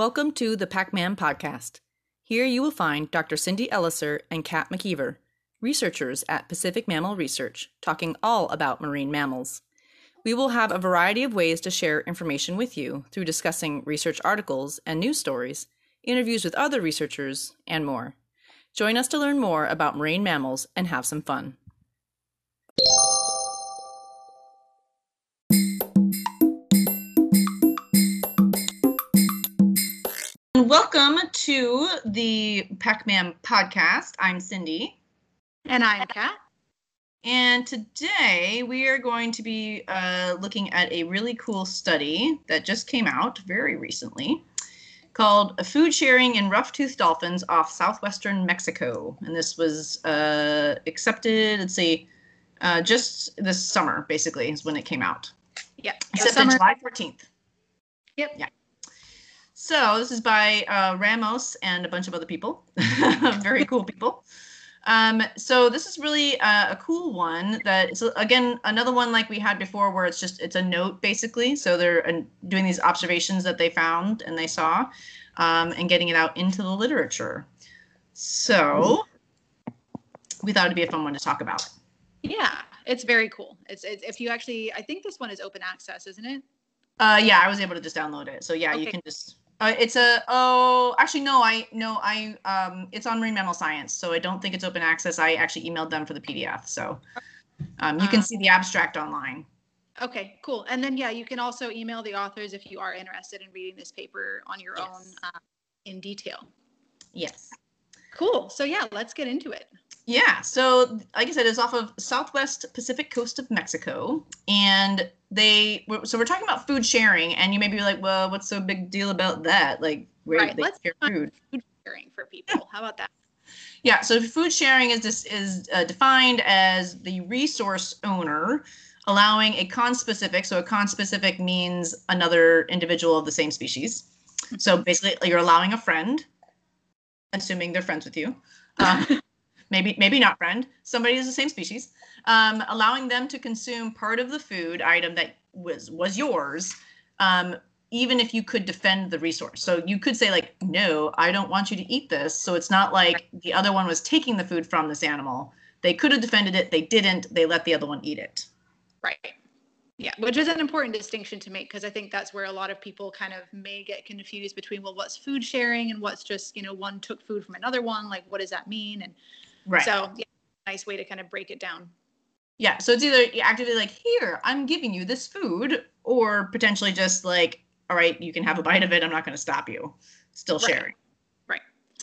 Welcome to the PacMam podcast. Here you will find Dr. Cindy Elliser and Kat McKeever, researchers at Pacific Mammal Research, talking all about marine mammals. We will have a variety of ways to share information with you through discussing research articles and news stories, interviews with other researchers, and more. Join us to learn more about marine mammals and have some fun. Welcome to the PacMam podcast. I'm Cindy. And I'm Kat. And today we are going to be uh, looking at a really cool study that just came out very recently called Food Sharing in Rough-Toothed Dolphins off Southwestern Mexico. And this was uh, accepted, let's see, uh, just this summer, basically, is when it came out. Yeah. Accepted July 14th. Yep. Yeah. So this is by uh, Ramos and a bunch of other people, very cool people. Um, so this is really uh, a cool one that it's again another one like we had before where it's just it's a note basically. So they're uh, doing these observations that they found and they saw, um, and getting it out into the literature. So we thought it'd be a fun one to talk about. Yeah, it's very cool. It's, it's if you actually, I think this one is open access, isn't it? Uh, yeah, I was able to just download it. So yeah, okay. you can just uh, it's a oh actually no I no I um it's on Marine Mammal Science so I don't think it's open access. I actually emailed them for the PDF so um, you can uh, see the abstract online. Okay, cool. And then yeah, you can also email the authors if you are interested in reading this paper on your yes. own uh, in detail. Yes. Cool. So yeah, let's get into it. Yeah. So, like I said, it's off of southwest Pacific coast of Mexico, and they. So we're talking about food sharing, and you may be like, "Well, what's so big deal about that?" Like, where right. Let's share food. food sharing for people. How about that? Yeah. So food sharing is this is uh, defined as the resource owner allowing a conspecific. So a conspecific means another individual of the same species. So basically, you're allowing a friend, assuming they're friends with you. Uh, maybe maybe not friend, somebody is the same species, um, allowing them to consume part of the food item that was was yours, um, even if you could defend the resource. So you could say like, no, I don't want you to eat this. So it's not like the other one was taking the food from this animal. They could have defended it. They didn't. They let the other one eat it. Right. Yeah, which is an important distinction to make because I think that's where a lot of people kind of may get confused between well, what's food sharing and what's just you know one took food from another one. Like, what does that mean? And Right. So yeah, nice way to kind of break it down. Yeah. So it's either actively like, here, I'm giving you this food, or potentially just like, all right, you can have a bite of it. I'm not going to stop you. Still sharing. Right. right.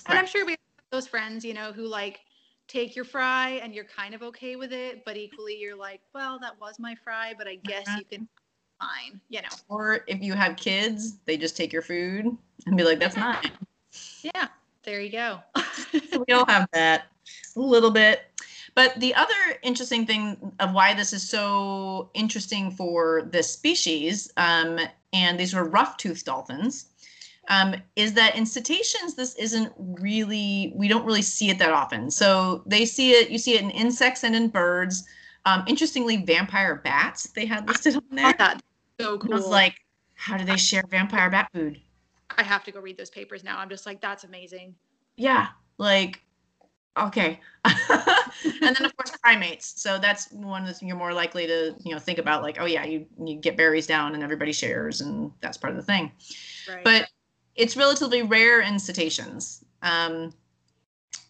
And right. I'm sure we have those friends, you know, who like take your fry and you're kind of okay with it, but equally you're like, well, that was my fry, but I guess uh-huh. you can fine, you know. Or if you have kids, they just take your food and be like, that's mine. Yeah, there you go. we all have that a little bit. But the other interesting thing of why this is so interesting for this species, um, and these were rough-toothed dolphins, um, is that in cetaceans this isn't really we don't really see it that often. So they see it, you see it in insects and in birds. Um, interestingly, vampire bats they had listed on there. That's so cool. I was like, how do they share vampire bat food? I have to go read those papers now. I'm just like, that's amazing. Yeah, like okay and then of course primates so that's one that you're more likely to you know think about like oh yeah you you get berries down and everybody shares and that's part of the thing right. but it's relatively rare in cetaceans um,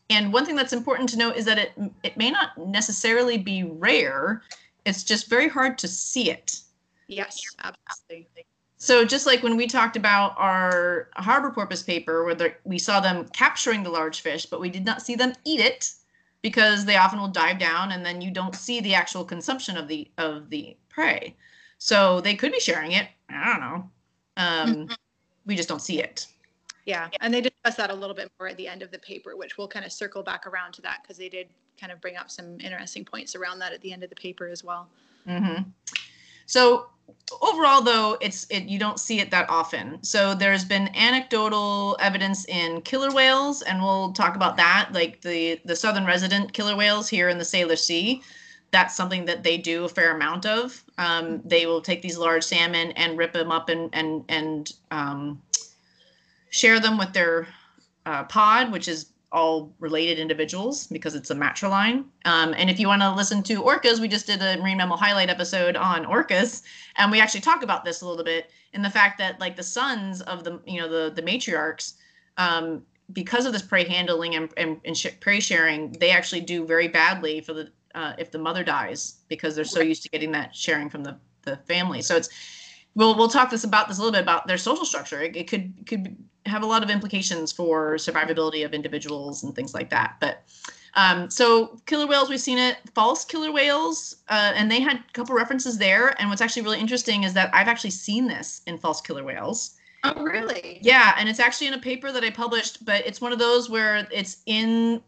and one thing that's important to note is that it it may not necessarily be rare it's just very hard to see it yes absolutely so just like when we talked about our harbor porpoise paper, where we saw them capturing the large fish, but we did not see them eat it because they often will dive down, and then you don't see the actual consumption of the of the prey. So they could be sharing it. I don't know. Um, mm-hmm. We just don't see it. Yeah, and they discuss that a little bit more at the end of the paper, which we'll kind of circle back around to that because they did kind of bring up some interesting points around that at the end of the paper as well. Mm-hmm. So overall though it's it you don't see it that often so there's been anecdotal evidence in killer whales and we'll talk about that like the the southern resident killer whales here in the Salish Sea that's something that they do a fair amount of um, they will take these large salmon and rip them up and and and um, share them with their uh, pod, which is all related individuals because it's a matriline. Um, and if you want to listen to orcas, we just did a marine mammal highlight episode on orcas, and we actually talk about this a little bit in the fact that like the sons of the you know the the matriarchs, um, because of this prey handling and, and, and prey sharing, they actually do very badly for the uh, if the mother dies because they're so used to getting that sharing from the the family. So it's we'll we'll talk this about this a little bit about their social structure. It, it could could have a lot of implications for survivability of individuals and things like that. But um, so killer whales, we've seen it. False killer whales, uh, and they had a couple references there. And what's actually really interesting is that I've actually seen this in false killer whales. Oh, really? Yeah, and it's actually in a paper that I published, but it's one of those where it's in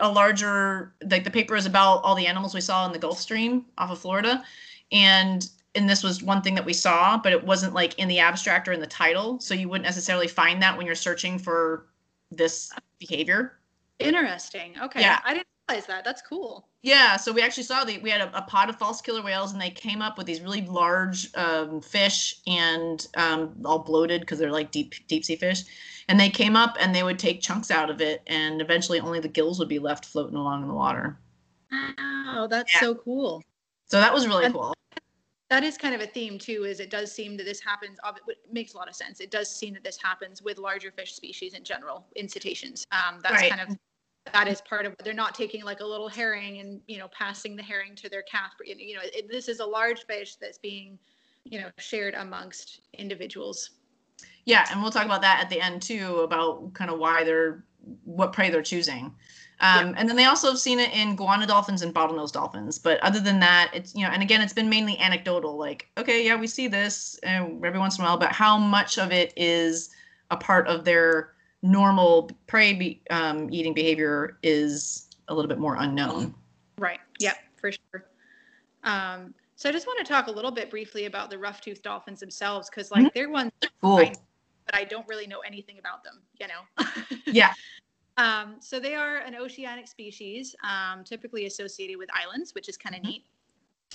a larger like the paper is about all the animals we saw in the Gulf Stream off of Florida, and and this was one thing that we saw, but it wasn't like in the abstract or in the title. So you wouldn't necessarily find that when you're searching for this behavior. Interesting. Okay. Yeah. I didn't realize that. That's cool. Yeah. So we actually saw the we had a, a pod of false killer whales, and they came up with these really large um, fish and um, all bloated because they're like deep deep sea fish. And they came up and they would take chunks out of it, and eventually only the gills would be left floating along in the water. Wow, that's yeah. so cool. So that was really and, cool that is kind of a theme too is it does seem that this happens it makes a lot of sense it does seem that this happens with larger fish species in general in cetaceans um, that's right. kind of that is part of they're not taking like a little herring and you know passing the herring to their calf you know it, this is a large fish that's being you know shared amongst individuals yeah and we'll talk about that at the end too about kind of why they're what prey they're choosing um, And then they also have seen it in Guiana dolphins and bottlenose dolphins. But other than that, it's, you know, and again, it's been mainly anecdotal like, okay, yeah, we see this uh, every once in a while, but how much of it is a part of their normal prey be, um, eating behavior is a little bit more unknown. Right. Yep, for sure. Um, so I just want to talk a little bit briefly about the rough-toothed dolphins themselves, because like mm-hmm. they're ones, cool. I, but I don't really know anything about them. You know. yeah. Um, so they are an oceanic species, um, typically associated with islands, which is kind of mm-hmm. neat.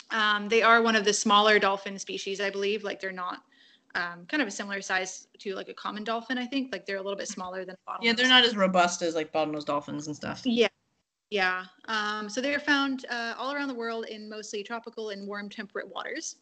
Um, they are one of the smaller dolphin species, I believe. Like they're not um, kind of a similar size to like a common dolphin, I think. Like they're a little bit smaller than bottlenose. Yeah, they're not as robust as like bottlenose dolphins and stuff. Yeah. Yeah. Um, so they're found uh, all around the world in mostly tropical and warm temperate waters.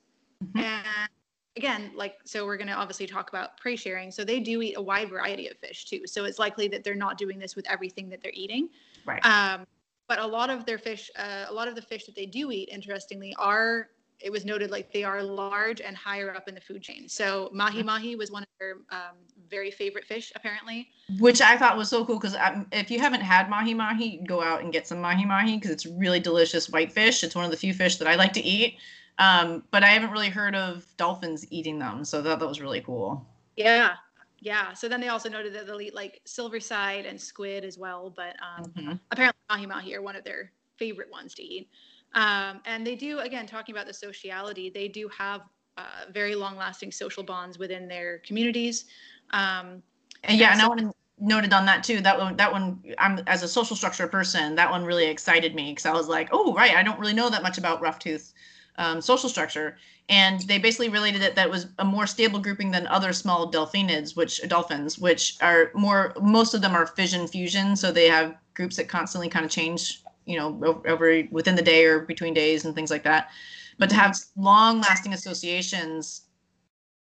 Mm-hmm. And again, like, so we're going to obviously talk about prey sharing. So they do eat a wide variety of fish too. So it's likely that they're not doing this with everything that they're eating. Right. Um, but a lot of their fish, uh, a lot of the fish that they do eat, interestingly, are it was noted like they are large and higher up in the food chain. So mahi mm-hmm. mahi was one of their um, very favorite fish, apparently. Which I thought was so cool because um, if you haven't had mahi mahi, go out and get some mahi mahi because it's really delicious white fish. It's one of the few fish that I like to eat. Um, but I haven't really heard of dolphins eating them, so that, that was really cool. Yeah, yeah. So then they also noted that they'll eat like silverside and squid as well, but um, mm-hmm. apparently mahi mahi are one of their favorite ones to eat. Um, and they do, again, talking about the sociality, they do have uh, very long-lasting social bonds within their communities. Um, and yeah, and, so- I want to noted on that too. That one, that one, I'm as a social structure person, that one really excited me because I was like, oh right, I don't really know that much about rough tooth um, social structure. And they basically related it that was a more stable grouping than other small delphinids, which dolphins, which are more, most of them are fission fusion. So they have groups that constantly kind of change, you know, over, within the day or between days and things like that. But to have long lasting associations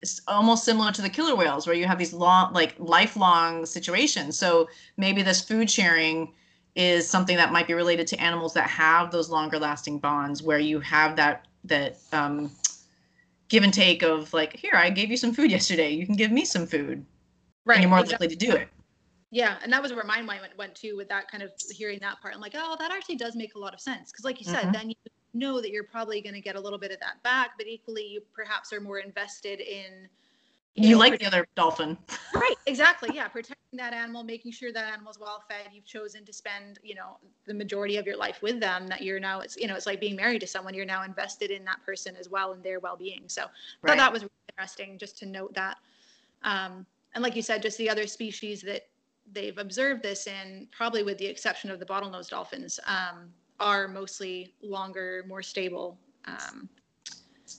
it's almost similar to the killer whales where you have these long like lifelong situations so maybe this food sharing is something that might be related to animals that have those longer lasting bonds where you have that that um, give and take of like, here, I gave you some food yesterday. You can give me some food. Right. And you're more likely to do it. Yeah, and that was where my mind went, went to with that kind of hearing that part. I'm like, oh, that actually does make a lot of sense because, like you said, mm-hmm. then you know that you're probably going to get a little bit of that back, but equally, you perhaps are more invested in you, you know, like the other dolphin right exactly yeah protecting that animal making sure that animal's well fed you've chosen to spend you know the majority of your life with them that you're now it's you know it's like being married to someone you're now invested in that person as well and their well-being so right. that was really interesting just to note that um, and like you said just the other species that they've observed this in probably with the exception of the bottlenose dolphins um, are mostly longer more stable um,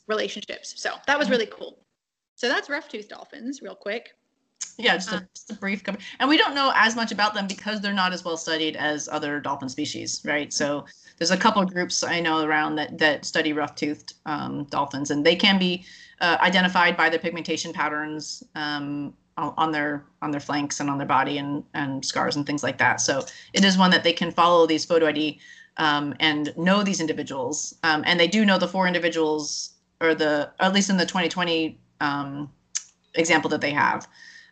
relationships so that was really cool so that's rough tooth dolphins, real quick. Yeah, just a, uh, just a brief cover. And we don't know as much about them because they're not as well studied as other dolphin species, right? So there's a couple of groups I know around that that study rough-toothed um, dolphins, and they can be uh, identified by their pigmentation patterns um, on their on their flanks and on their body and and scars and things like that. So it is one that they can follow these photo ID um, and know these individuals, um, and they do know the four individuals, or the or at least in the 2020 um, example that they have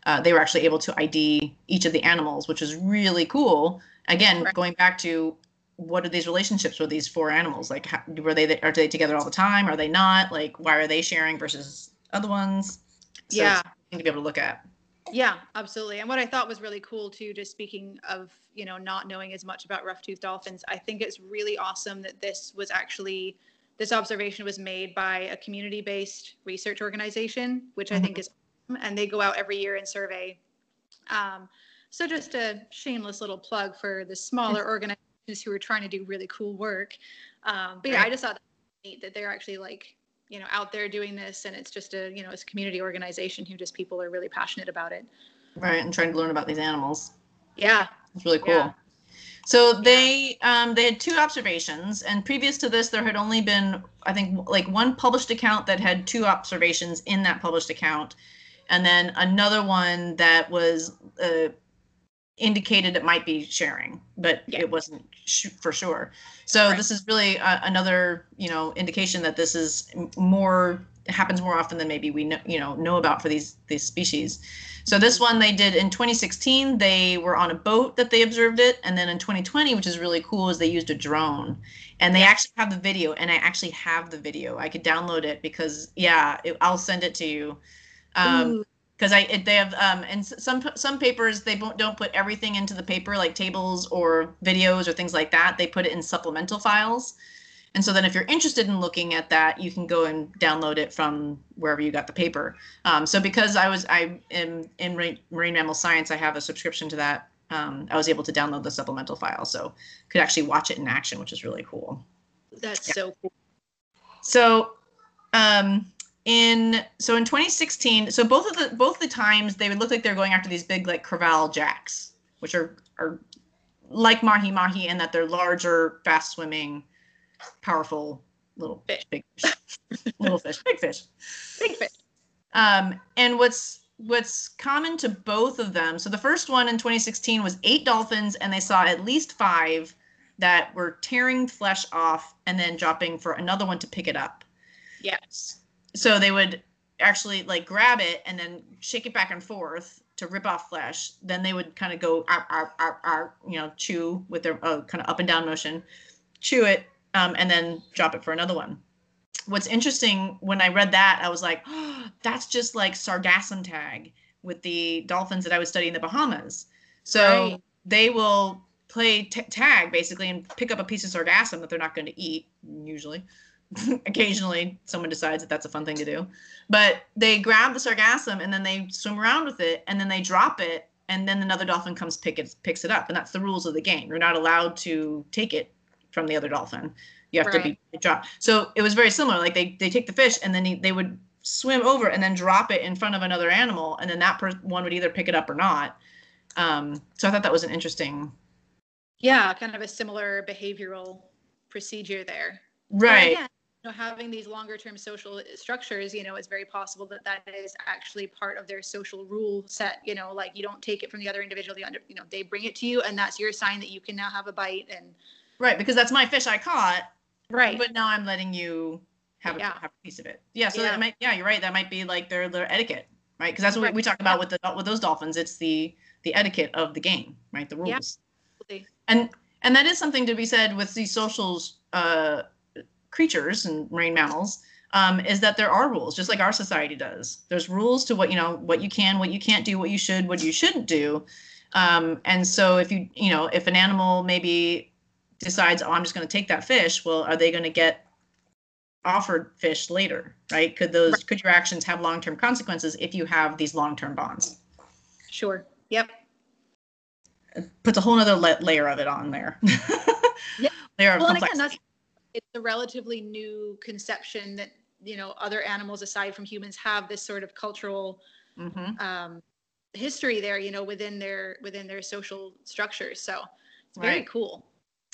uh, they were actually able to ID each of the animals, which is really cool. Again, right. going back to what are these relationships with these four animals? Like, how, were they are they together all the time? Are they not? Like, why are they sharing versus other ones? So yeah, to be able to look at. Yeah, absolutely. And what I thought was really cool too, just speaking of you know not knowing as much about rough-toothed dolphins, I think it's really awesome that this was actually this observation was made by a community-based research organization, which mm-hmm. I think is and they go out every year and survey. Um, so just a shameless little plug for the smaller organizations who are trying to do really cool work. Um, but yeah, I just thought that neat that they're actually like you know out there doing this, and it's just a you know it's a community organization who just people are really passionate about it. Right, and trying to learn about these animals. Yeah, it's really cool. Yeah. So they um, they had two observations, and previous to this, there had only been I think like one published account that had two observations in that published account, and then another one that was uh, indicated it might be sharing, but yeah. it wasn't sh- for sure. So right. this is really uh, another, you know, indication that this is more happens more often than maybe we know, you know, know about for these these species. So this one they did in 2016. They were on a boat that they observed it, and then in 2020, which is really cool, is they used a drone, and they actually have the video. And I actually have the video. I could download it because yeah, it, I'll send it to you um because I it, they have um and some some papers they don't don't put everything into the paper like tables or videos or things like that. They put it in supplemental files. And so then if you're interested in looking at that, you can go and download it from wherever you got the paper. Um, so because I was I am in marine, marine mammal science, I have a subscription to that. Um, I was able to download the supplemental file, so could actually watch it in action, which is really cool. That's yeah. so cool. So um, in so in 2016 so both of the both the times they would look like they're going after these big like crevalle jacks which are are like mahi mahi in that they're larger fast swimming powerful little fish. big fish. Little fish. Big fish. Big fish. Um and what's what's common to both of them so the first one in 2016 was eight dolphins and they saw at least five that were tearing flesh off and then dropping for another one to pick it up. Yes so they would actually like grab it and then shake it back and forth to rip off flesh. Then they would kind of go, ar, ar, ar, ar, you know, chew with their uh, kind of up and down motion, chew it, um, and then drop it for another one. What's interesting when I read that, I was like, oh, that's just like sargassum tag with the dolphins that I was studying in the Bahamas. So right. they will play t- tag basically and pick up a piece of sargassum that they're not going to eat usually occasionally someone decides that that's a fun thing to do. But they grab the sargassum and then they swim around with it and then they drop it and then another dolphin comes pick it picks it up and that's the rules of the game. You're not allowed to take it from the other dolphin. You have right. to be dropped. So it was very similar. Like they they take the fish and then he, they would swim over and then drop it in front of another animal and then that per- one would either pick it up or not. Um, so I thought that was an interesting. Yeah, kind of a similar behavioral procedure there. Right know, having these longer term social structures, you know, it's very possible that that is actually part of their social rule set. You know, like you don't take it from the other individual. The under, you know, they bring it to you, and that's your sign that you can now have a bite. And right, because that's my fish I caught. Right. But now I'm letting you have a, yeah. have a piece of it. Yeah. So yeah. that might, yeah, you're right. That might be like their their etiquette, right? Because that's what right. we, we talk about with the with those dolphins. It's the the etiquette of the game, right? The rules. Yeah. And and that is something to be said with these socials. Uh, creatures and marine mammals um, is that there are rules, just like our society does. There's rules to what you know, what you can, what you can't do, what you should, what you shouldn't do. Um, and so if you you know if an animal maybe decides, oh, I'm just going to take that fish, well, are they going to get offered fish later, right? Could those right. could your actions have long term consequences if you have these long term bonds? Sure. Yep. It puts a whole other la- layer of it on there. yeah. Layer of well, complexity. Again, a relatively new conception that you know other animals aside from humans have this sort of cultural mm-hmm. um, history there, you know, within their within their social structures. So it's very Right. cool.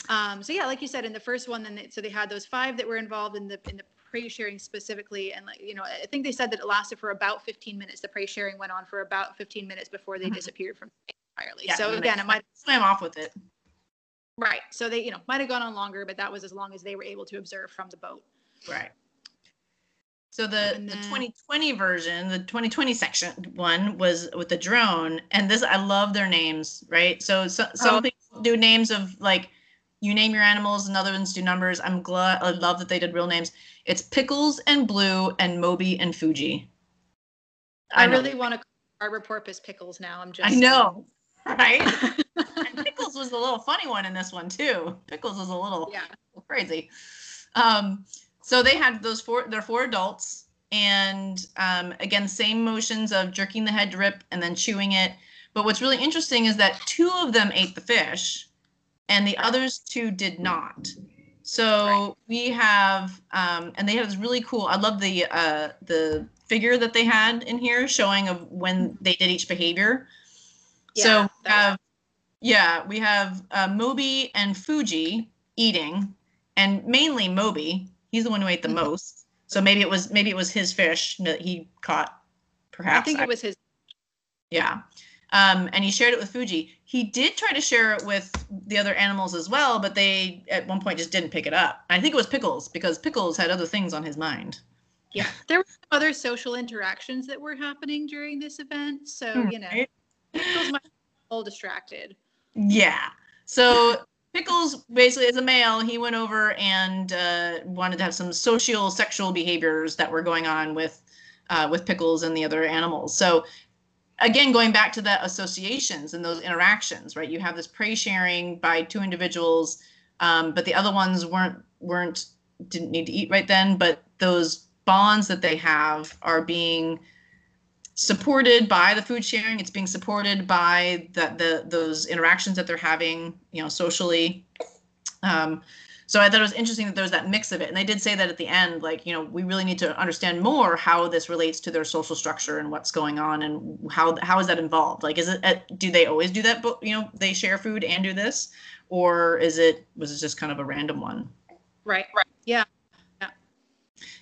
Um, so yeah, like you said, in the first one, then they, so they had those five that were involved in the in the prey sharing specifically, and like you know, I think they said that it lasted for about 15 minutes. The prey sharing went on for about 15 minutes before they Mhm. disappeared from entirely. Yeah, so again, it might swam off with it. Right. So they you know might have gone on longer, but that was as long as they were able to observe from the boat. Right. So the, And the 2020 version, the 2020 section one was with the drone, and this I love their names, right? So, so some Oh. people do names of like you name your animals, and other ones do numbers. I'm glad I love that they did real names. It's Pickles and Blue and Moby and Fuji. I, know. really want to call Arbor Porpoise pickles now. I'm just I know, right? and Pickles was a little funny one in this one too. Pickles was a little yeah. crazy. Um, so they had those four, they're four adults, and um, again, same motions of jerking the head to rip and then chewing it. But what's really interesting is that two of them ate the fish, and the others two did not. So we have, um, and they have this really cool. I love the uh, the figure that they had in here showing of when they did each behavior. Yeah, so we have, yeah, we have uh, Moby and Fuji eating, and mainly Moby. He's the one who ate the Mhm. most. So maybe it was maybe it was his fish that he caught. Perhaps I think it was his. yeah. Um, and he shared it with Fuji. He did try to share it with the other animals as well, but they at one point just didn't pick it up. I think it was Pickles because Pickles had other things on his mind. Yeah, there were some other social interactions that were happening during this event, so you know? Pickles might be all distracted. Yeah. So Pickles, basically, as a male, he went over and uh, wanted to have some social sexual behaviors that were going on with uh, with Pickles and the other animals. So again, going back to the associations and those interactions, right? You have this prey sharing by two individuals, um, but the other ones weren't weren't didn't need to eat right then, but those bonds that they have are being supported by the food sharing it's being supported by the, the those interactions that they're having you know socially um, so i thought it was interesting that there was that mix of it and they did say that at the end like you know we really need to understand more how this relates to their social structure and what's going on and how how is that involved like is it uh, do they always do that but you know they share food and do this or is it was it just kind of a random one Right. Right. yeah Yeah.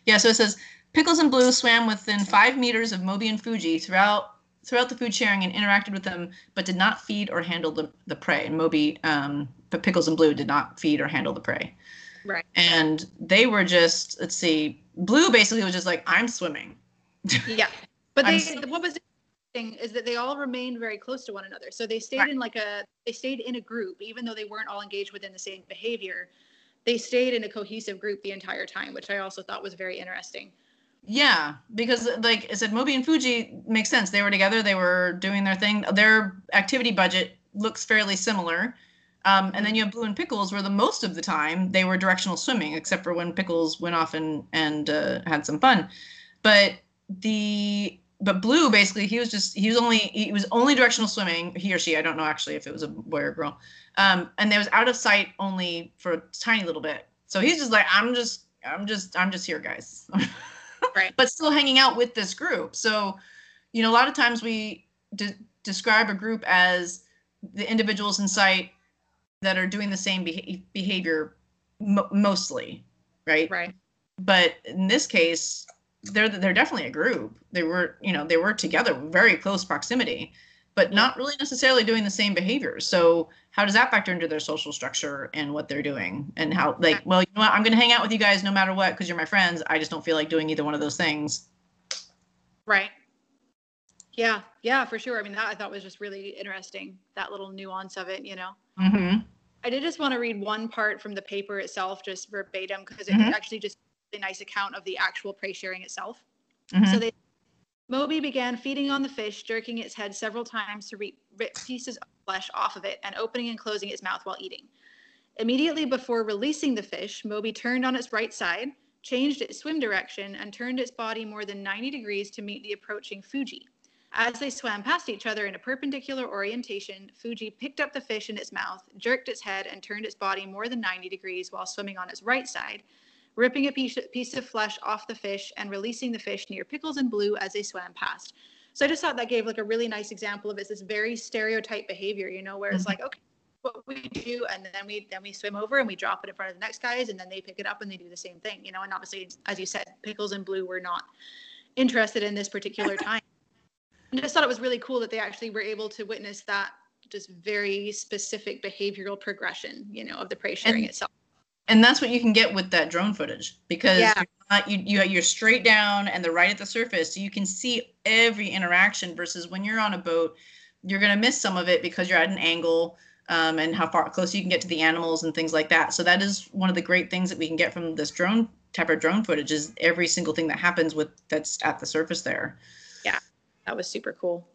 yeah, so it says Pickles and Blue swam within five meters of Moby and Fuji throughout throughout the food sharing and interacted with them, but did not feed or handle the, the prey. And Moby, um, but Pickles and Blue did not feed or handle the prey. Right. And they were just, let's see, Blue basically was just like, I'm swimming. Yeah. But they what was interesting is that they all remained very close to one another. So they stayed Right. in like a they stayed in a group, even though they weren't all engaged within the same behavior. They stayed in a cohesive group the entire time, which I also thought was very interesting. Yeah, because like I said, Moby and Fuji makes sense. They were together. They were doing their thing. Their activity budget looks fairly similar. Um, and then you have Blue and Pickles, where the most of the time they were directional swimming, except for when Pickles went off and and uh, had some fun. But the but Blue basically he was just he was only he was only directional swimming. He or she, I don't know actually if it was a boy or girl. Um, and they was out of sight only for a tiny little bit. So he's just like I'm just I'm just I'm just here, guys. Right. but still hanging out with this group. So, you know, a lot of times we de- describe a group as the individuals in sight that are doing the same beha- behavior mo- mostly, right? Right. But in this case, they're they're definitely a group. They were, you know, they were together, very close proximity, but not really necessarily doing the same behaviors. So, how does that factor into their social structure and what they're doing and how like, well, you know what, I'm going to hang out with you guys no matter what because you're my friends. I just don't feel like doing either one of those things. Right. Yeah, yeah, for sure. I mean, that I thought was just really interesting, that little nuance of it, you know. Mm-hmm. I did just want to read one part from the paper itself, just verbatim, because it Mhm. actually just a nice account of the actual prey sharing itself. Mhm. So they Moby began feeding on the fish, jerking its head several times to rip pieces of flesh off of it and opening and closing its mouth while eating. Immediately before releasing the fish, Moby turned on its right side, changed its swim direction, and turned its body more than 90 degrees to meet the approaching Fuji. As they swam past each other in a perpendicular orientation, Fuji picked up the fish in its mouth, jerked its head, and turned its body more than 90 degrees while swimming on its right side, ripping a piece, piece of flesh off the fish and releasing the fish near Pickles and Blue as they swam past. So I just thought that gave like a really nice example of it's this very stereotype behavior, you know, where it's Mhm. like, okay, what we do, and then we then we swim over and we drop it in front of the next guys, and then they pick it up and they do the same thing, you know. And obviously, as you said, pickles and blue were not interested in this particular time. I just thought it was really cool that they actually were able to witness that just very specific behavioral progression, you know, of the prey sharing And- itself. And that's what you can get with that drone footage because Yeah. you're not, you, you you're straight down and they're right at the surface so you can see every interaction versus when you're on a boat you're going to miss some of it because you're at an angle um, and how far close you can get to the animals and things like that so that is one of the great things that we can get from this drone type of drone footage is every single thing that happens with that's at the surface there Yeah, That was super cool.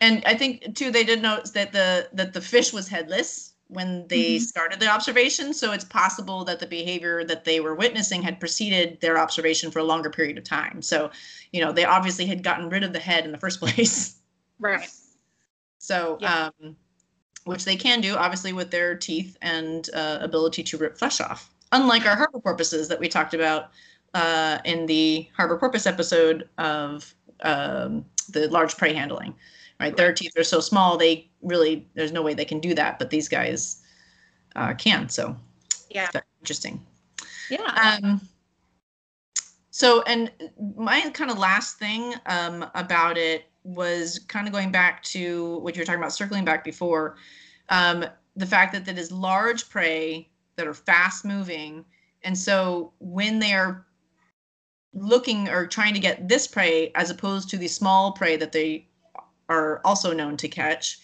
and I think too they did notice that the that the fish was headless when they Mhm. started the observation. So it's possible that the behavior that they were witnessing had preceded their observation for a longer period of time. So, you know, they obviously had gotten rid of the head in the first place. Right. So, Yeah. um, which they can do obviously with their teeth and uh, ability to rip flesh off. Unlike our harbor porpoises that we talked about uh, in the harbor porpoise episode of um, the large prey handling, right? Their teeth are so small they really there's no way they can do that, but these guys uh, can. So Yeah. interesting. Yeah. Um, so, and my kind of last thing um, about it was kind of going back to what you were talking about, circling back before, um, the fact that that is large prey that are fast moving, and so when they are looking or trying to get this prey as opposed to the small prey that they are also known to catch,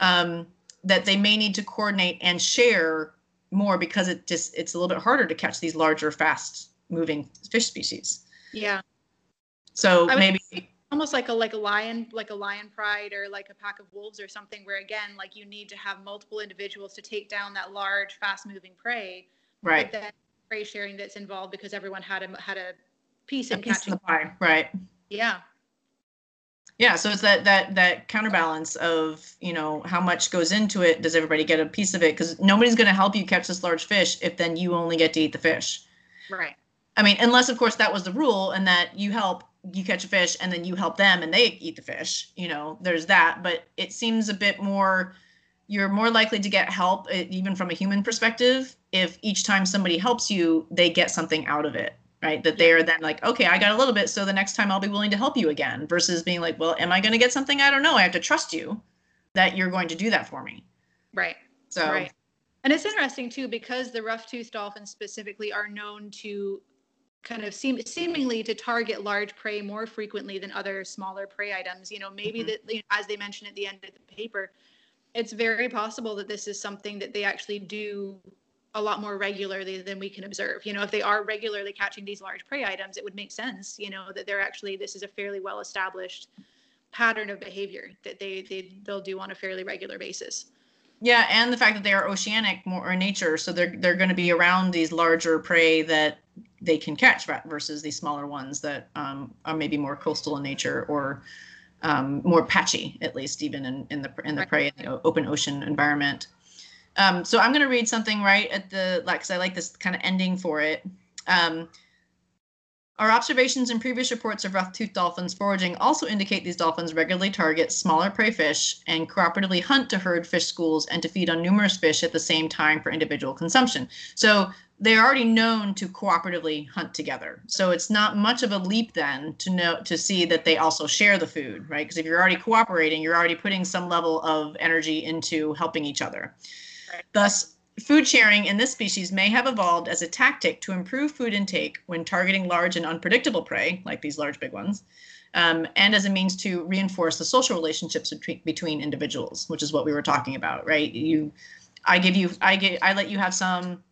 um, that they may need to coordinate and share more because it just it's a little bit harder to catch these larger, fast moving fish species. yeah. So maybe almost like a like a lion like a lion pride or like a pack of wolves or something where again like you need to have multiple individuals to take down that large fast moving prey right. but then prey sharing that's involved because everyone had a had a piece A in piece catching the pie, right? yeah Yeah, so it's that that that counterbalance of you know how much goes into it. Does everybody get a piece of it? Because nobody's going to help you catch this large fish if then you only get to eat the fish. right I mean, unless of course that was the rule, and that you help you catch a fish and then you help them and they eat the fish. You know, there's that. But it seems a bit more. You're more likely to get help, even from a human perspective, if each time somebody helps you, they get something out of it, right? That they are then like, okay, I got a little bit, so the next time I'll be willing to help you again. Versus being like, well, am I going to get something? I don't know. I have to trust you that you're going to do that for me. right So right and it's interesting too because the rough-toothed dolphins specifically are known to kind of seem seemingly to target large prey more frequently than other smaller prey items you know maybe Mhm. that you know, as they mentioned at the end of the paper it's very possible that this is something that they actually do a lot more regularly than we can observe. You know if they are regularly catching these large prey items it would make sense you know that they're actually this is a fairly well established pattern of behavior that they, they they'll do on a fairly regular basis. Yeah, and the fact that they are oceanic more in nature, so they're they're going to be around these larger prey that they can catch versus these smaller ones that um, are maybe more coastal in nature or um, more patchy, at least even in, in the in the prey in the open ocean environment. Um, so I'm going to read something right at the like, because I like this kind of ending for it. Um, our observations in previous reports of rough-toothed dolphins foraging also indicate these dolphins regularly target smaller prey fish and cooperatively hunt to herd fish schools and to feed on numerous fish at the same time for individual consumption. So they're already known to cooperatively hunt together. So it's not much of a leap then to know to see that they also share the food, right? Because if you're already cooperating, you're already putting some level of energy into helping each other. Thus, food sharing in this species may have evolved as a tactic to improve food intake when targeting large and unpredictable prey, like these large big ones, um, and as a means to reinforce the social relationships between, between individuals, which is what we were talking about, right? You, I give you, I get, I let you have some.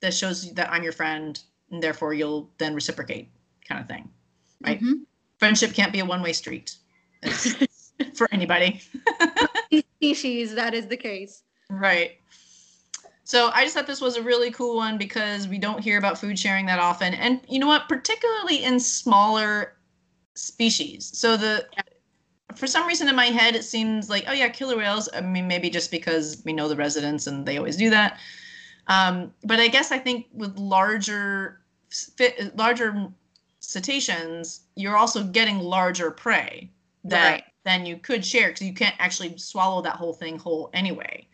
That shows that I'm your friend, and therefore you'll then reciprocate, kind of thing. Right. Mhm. Friendship can't be a one-way street for anybody. species that is the case Right. So I just thought this was a really cool one because we don't hear about food sharing that often. And you know what? Particularly in smaller species. So the for some reason in my head it seems like, oh yeah, killer whales. I mean, maybe just because we know the residents and they always do that. Um, but I guess I think with larger larger cetaceans, you're also getting larger prey that Right. then you could share because you can't actually swallow that whole thing whole anyway.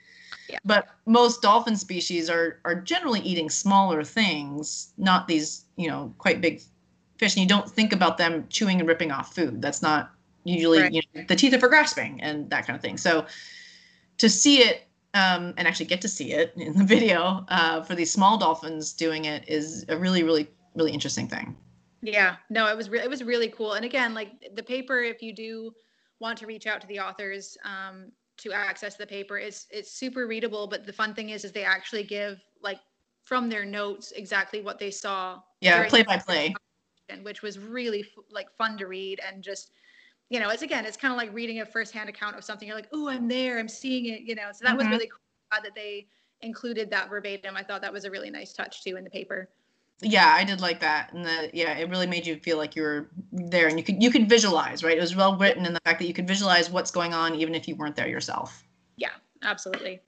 Yeah. But most dolphin species are are generally eating smaller things, not these, you know, quite big fish. And you don't think about them chewing and ripping off food. That's not usually Right. you know, the teeth are for grasping and that kind of thing. So to see it um, and actually get to see it in the video uh, for these small dolphins doing it is a really, really, really interesting thing. Yeah, no, it was re- it was really cool. And again, like the paper, if you do want to reach out to the authors um, to access the paper, it's it's super readable. But the fun thing is, is they actually give like from their notes exactly what they saw. Yeah, play by play. which was really f- like fun to read and just you know it's again it's kind of like reading a firsthand account of something you're like oh i'm there i'm seeing it you know so that was Mhm. really cool that they included that verbatim i thought that was a really nice touch too in the paper Yeah, I did like that, and the yeah, it really made you feel like you were there, and you could you could visualize, right? It was well written in the fact that you could visualize what's going on, even if you weren't there yourself. yeah absolutely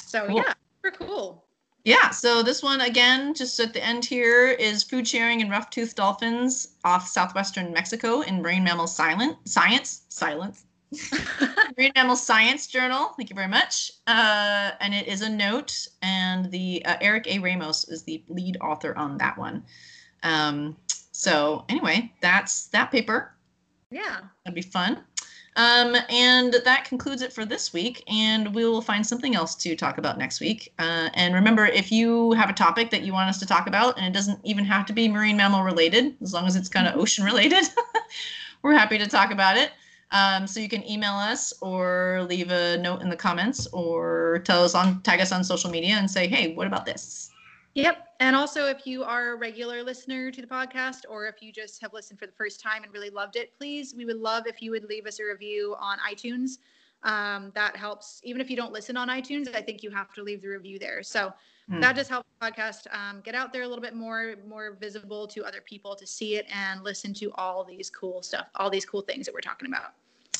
so Cool. yeah super cool Yeah, so this one again, just at the end here, is food sharing and rough-toothed dolphins off southwestern Mexico in Marine Mammal Silent Science Silence Marine Mammal Science Journal. Thank you very much. Uh, and it is a note, and the uh, Eric A. Ramos is the lead author on that one. Um, so anyway, that's that paper. yeah That'd be fun. Um, and that concludes it for this week. And we will find something else to talk about next week. Uh, and remember, if you have a topic that you want us to talk about, and it doesn't even have to be marine mammal related, as long as it's kind of ocean related, we're happy to talk about it. Um, so you can email us or leave a note in the comments or tell us on tag us on social media and say, hey, what about this? Yep. And also, if you are a regular listener to the podcast, or if you just have listened for the first time and really loved it, please, we would love if you would leave us a review on iTunes. Um, that helps. Even if you don't listen on iTunes, I think you have to leave the review there. So Hmm. that just helps the podcast um, get out there a little bit more, more visible to other people to see it and listen to all these cool stuff, all these cool things that we're talking about.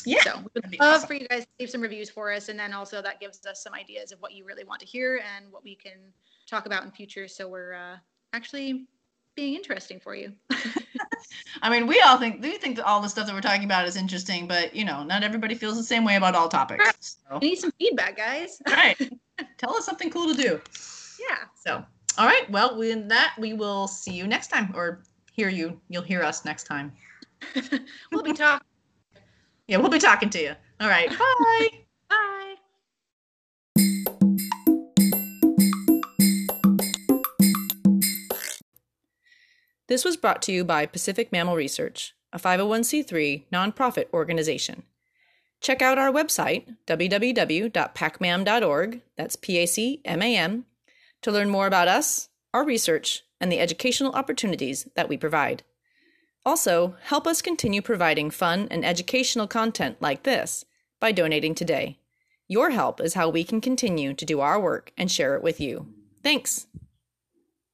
Yeah, So we that'd love awesome. for you guys to leave some reviews for us. And then also that gives us some ideas of what you really want to hear and what we can talk about in future. So we're uh, actually being interesting for you. I mean, we all think we think that all the stuff that we're talking about is interesting, but you know, not everybody feels the same way about all topics. So, we need some feedback, guys. all right, tell us something cool to do. Yeah. So, all right, well, in that we will see you next time, or hear you. You'll hear us next time. we'll be talking. Yeah, we'll be talking to you. All right, bye. Bye. This was brought to you by Pacific Mammal Research, a 501c3 nonprofit organization. Check out our website, www.pacmam.org, that's P A C M A M, to learn more about us, our research, and the educational opportunities that we provide. Also, help us continue providing fun and educational content like this by donating today. Your help is how we can continue to do our work and share it with you. Thanks!